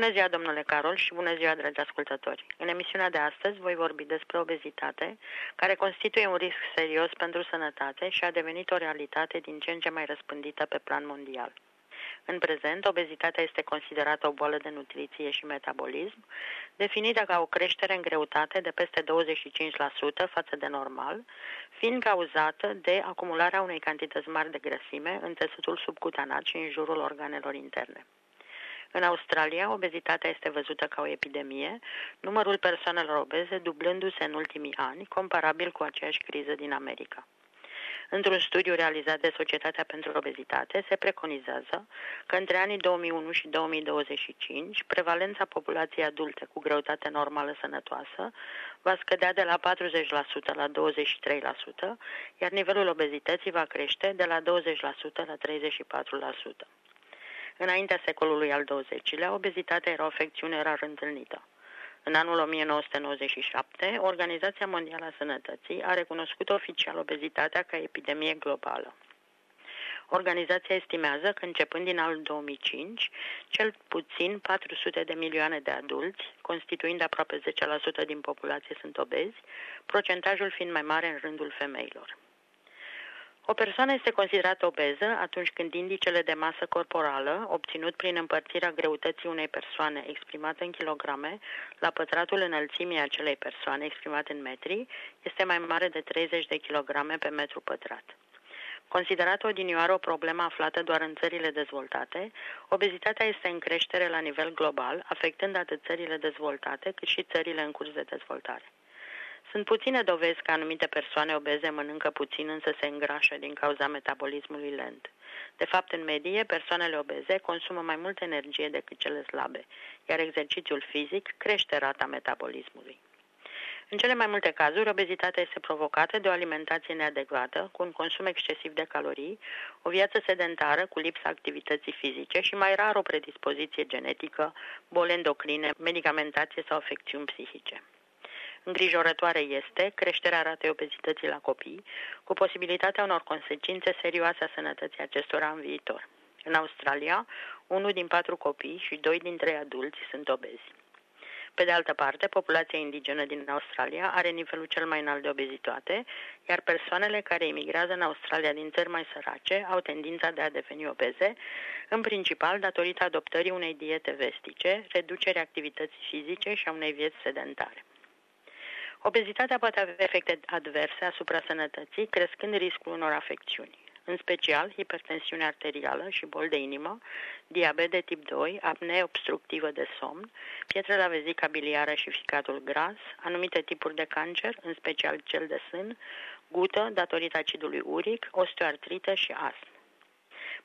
Bună ziua, domnule Carol, și bună ziua, dragi ascultători. În emisiunea de astăzi voi vorbi despre obezitate, care constituie un risc serios pentru sănătate și a devenit o realitate din ce în ce mai răspândită pe plan mondial. În prezent, obezitatea este considerată o boală de nutriție și metabolism, definită ca o creștere în greutate de peste 25% față de normal, fiind cauzată de acumularea unei cantități mari de grăsime în țesutul subcutanat și în jurul organelor interne. În Australia, obezitatea este văzută ca o epidemie, numărul persoanelor obeze dublându-se în ultimii ani, comparabil cu aceeași criză din America. Într-un studiu realizat de Societatea pentru Obezitate, se preconizează că între anii 2001 și 2025, prevalența populației adulte cu greutate normală sănătoasă va scădea de la 40% la 23%, iar nivelul obezității va crește de la 20% la 34%. Înaintea secolului al XX-lea, obezitatea era o afecțiune rar întâlnită. În anul 1997, Organizația Mondială a Sănătății a recunoscut oficial obezitatea ca epidemie globală. Organizația estimează că începând din anul 2005, cel puțin 400 de milioane de adulți, constituind aproape 10% din populație, sunt obezi, procentajul fiind mai mare în rândul femeilor. O persoană este considerată obeză atunci când indicele de masă corporală, obținut prin împărțirea greutății unei persoane exprimată în kilograme, la pătratul înălțimii acelei persoane exprimat în metri, este mai mare de 30 de kilograme pe metru pătrat. Considerată odinioară o problemă aflată doar în țările dezvoltate, obezitatea este în creștere la nivel global, afectând atât țările dezvoltate cât și țările în curs de dezvoltare. Sunt puține dovezi că anumite persoane obeze mănâncă puțin, însă se îngrașă din cauza metabolismului lent. De fapt, în medie, persoanele obeze consumă mai multă energie decât cele slabe, iar exercițiul fizic crește rata metabolismului. În cele mai multe cazuri, obezitatea este provocată de o alimentație neadecvată, cu un consum excesiv de calorii, o viață sedentară cu lipsa activității fizice și mai rar o predispoziție genetică, boli endocrine, medicamentație sau afecțiuni psihice. Îngrijorătoare este creșterea ratei obezității la copii, cu posibilitatea unor consecințe serioase a sănătății acestora în viitor. În Australia, unul din patru copii și doi dintre adulți sunt obezi. Pe de altă parte, populația indigenă din Australia are nivelul cel mai înalt de obezitate, iar persoanele care emigrează în Australia din țări mai sărace au tendința de a deveni obeze, în principal datorită adoptării unei diete vestice, reducerii activității fizice și a unei vieți sedentare. Obezitatea poate avea efecte adverse asupra sănătății, crescând riscul unor afecțiuni, în special hipertensiune arterială și bol de inimă, diabet de tip 2, apnee obstructivă de somn, pietre la vezica biliară și ficatul gras, anumite tipuri de cancer, în special cel de sân, gută datorită acidului uric, osteoartrită și astm.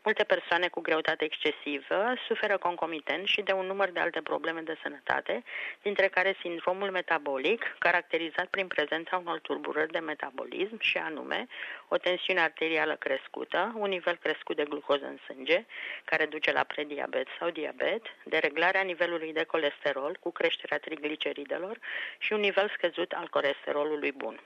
Multe persoane cu greutate excesivă suferă concomitent și de un număr de alte probleme de sănătate, dintre care sindromul metabolic, caracterizat prin prezența unor tulburări de metabolism și anume o tensiune arterială crescută, un nivel crescut de glucoză în sânge, care duce la prediabet sau diabet, dereglarea nivelului de colesterol cu creșterea trigliceridelor și un nivel scăzut al colesterolului bun.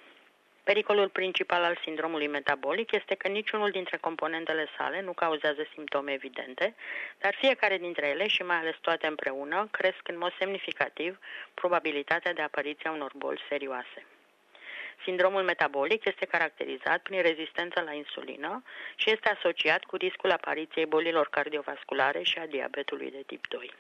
Pericolul principal al sindromului metabolic este că niciunul dintre componentele sale nu cauzează simptome evidente, dar fiecare dintre ele și mai ales toate împreună cresc în mod semnificativ probabilitatea de apariția unor boli serioase. Sindromul metabolic este caracterizat prin rezistență la insulină și este asociat cu riscul apariției bolilor cardiovasculare și a diabetului de tip 2.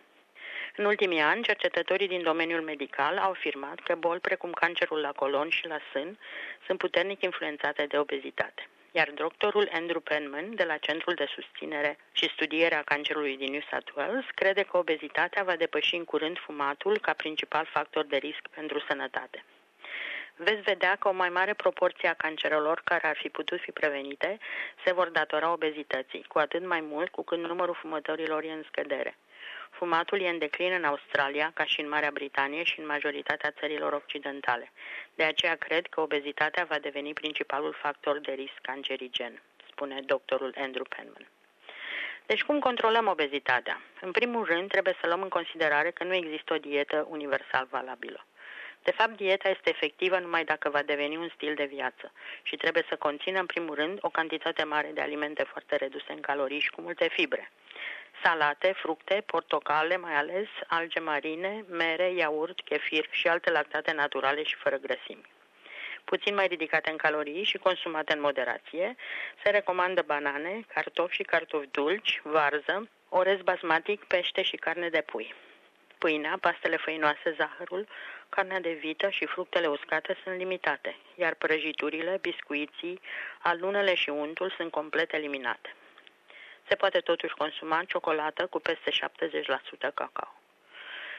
În ultimii ani, cercetătorii din domeniul medical au afirmat că boli precum cancerul la colon și la sân sunt puternic influențate de obezitate iar doctorul Andrew Penman de la Centrul de Susținere și Studiere a Cancerului din New South Wales crede că obezitatea va depăși în curând fumatul ca principal factor de risc pentru sănătate. Veți vedea că o mai mare proporție a cancerelor care ar fi putut fi prevenite se vor datora obezității, cu atât mai mult cu cât numărul fumătorilor e în scădere. Fumatul e în declin în Australia, ca și în Marea Britanie și în majoritatea țărilor occidentale. De aceea cred că obezitatea va deveni principalul factor de risc cancerigen, spune doctorul Andrew Penman. Deci cum controlăm obezitatea? În primul rând, trebuie să luăm în considerare că nu există o dietă universal valabilă. De fapt, dieta este efectivă numai dacă va deveni un stil de viață și trebuie să conțină, în primul rând, o cantitate mare de alimente foarte reduse în calorii și cu multe fibre. Salate, fructe, portocale, mai ales alge marine, mere, iaurt, chefir și alte lactate naturale și fără grăsimi. Puțin mai ridicate în calorii și consumate în moderație, se recomandă banane, cartofi și cartofi dulci, varză, orez basmatic, pește și carne de pui. Pâinea, pastele făinoase, zahărul, carnea de vită și fructele uscate sunt limitate, iar prăjiturile, biscuiții, alunele și untul sunt complet eliminate. Se poate totuși consuma ciocolată cu peste 70% cacao.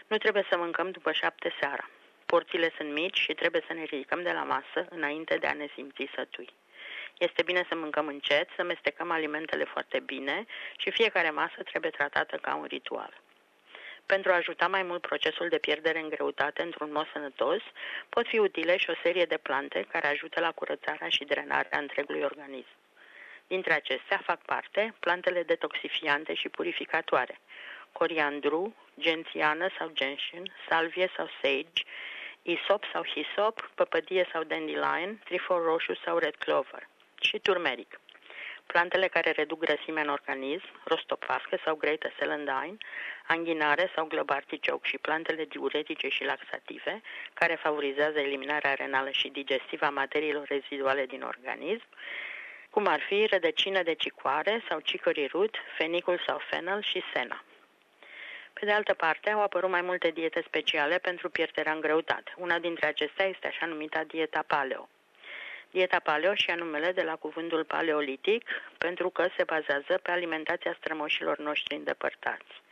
Nu trebuie să mâncăm după șapte seara. Porțiile sunt mici și trebuie să ne ridicăm de la masă înainte de a ne simți sătui. Este bine să mâncăm încet, să mestecăm alimentele foarte bine și fiecare masă trebuie tratată ca un ritual. Pentru a ajuta mai mult procesul de pierdere în greutate într-un mod sănătos, pot fi utile și o serie de plante care ajută la curățarea și drenarea întregului organism. Dintre acestea fac parte plantele detoxifiante și purificatoare, coriandru, gențiană sau gentian, salvie sau sage, isop sau hisop, păpădie sau dandelion, trifor roșu sau red clover și turmeric. Plantele care reduc grăsimea în organism, rostopască sau greater celandine, anghinare sau glăbarticioc și plantele diuretice și laxative, care favorizează eliminarea renală și digestivă a materiilor reziduale din organism, cum ar fi rădăcină de cicoare sau chicory root, fenicul sau fennel și sena. Pe de altă parte, au apărut mai multe diete speciale pentru pierderea în greutate. Una dintre acestea este așa numita dieta paleo. Dieta paleo și numele de la cuvântul paleolitic pentru că se bazează pe alimentația strămoșilor noștri îndepărtați.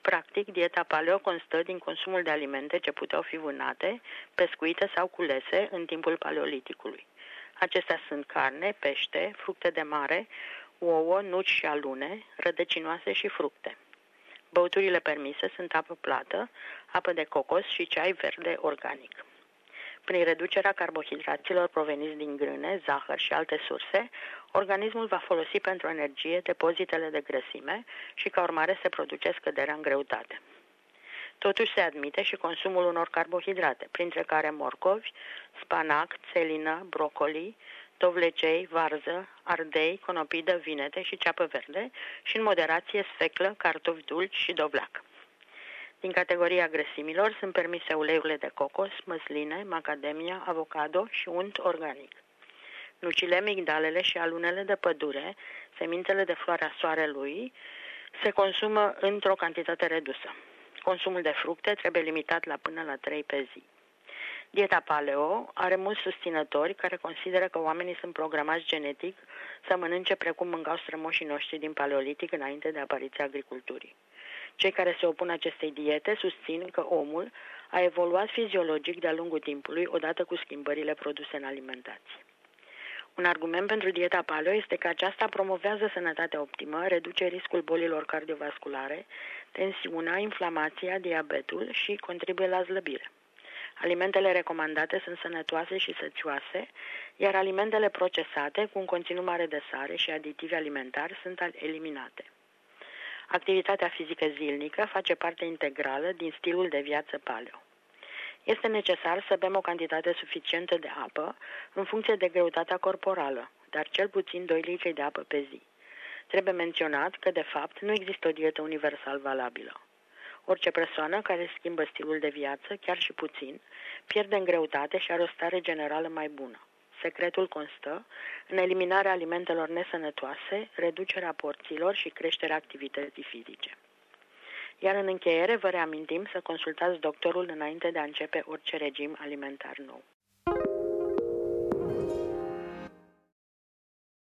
Practic, dieta paleo constă din consumul de alimente ce puteau fi vânate, pescuite sau culese în timpul paleoliticului. Acestea sunt carne, pește, fructe de mare, ouă, nuci și alune, rădăcinoase și fructe. Băuturile permise sunt apă plată, apă de cocos și ceai verde organic. Prin reducerea carbohidraților proveniți din grâne, zahăr și alte surse, organismul va folosi pentru energie depozitele de grăsime și ca urmare se produce scăderea în greutate. Totuși se admite și consumul unor carbohidrate, printre care morcovi, spanac, țelină, brocoli, dovlecei, varză, ardei, conopidă, vinete și ceapă verde și în moderație sfeclă, cartofi dulci și dovleac. Din categoria grăsimilor sunt permise uleiurile de cocos, măsline, macadamia, avocado și unt organic. Nucile, migdalele și alunele de pădure, semințele de floarea soarelui, se consumă într-o cantitate redusă. Consumul de fructe trebuie limitat la până la 3 pe zi. Dieta paleo are mulți susținători care consideră că oamenii sunt programați genetic să mănânce precum mâncau strămoșii noștri din paleolitic înainte de apariția agriculturii. Cei care se opun acestei diete susțin că omul a evoluat fiziologic de-a lungul timpului odată cu schimbările produse în alimentație. Un argument pentru dieta paleo este că aceasta promovează sănătatea optimă, reduce riscul bolilor cardiovasculare, tensiunea, inflamația, diabetul și contribuie la slăbire. Alimentele recomandate sunt sănătoase și sățioase, iar alimentele procesate, cu un conținut mare de sare și aditivi alimentari, sunt eliminate. Activitatea fizică zilnică face parte integrală din stilul de viață paleo. Este necesar să bem o cantitate suficientă de apă în funcție de greutatea corporală, dar cel puțin 2 litri de apă pe zi. Trebuie menționat că, de fapt, nu există o dietă universal valabilă. Orice persoană care schimbă stilul de viață, chiar și puțin, pierde în greutate și are o stare generală mai bună. Secretul constă în eliminarea alimentelor nesănătoase, reducerea porțiilor și creșterea activității fizice. Iar în încheiere vă reamintim să consultați doctorul înainte de a începe orice regim alimentar nou.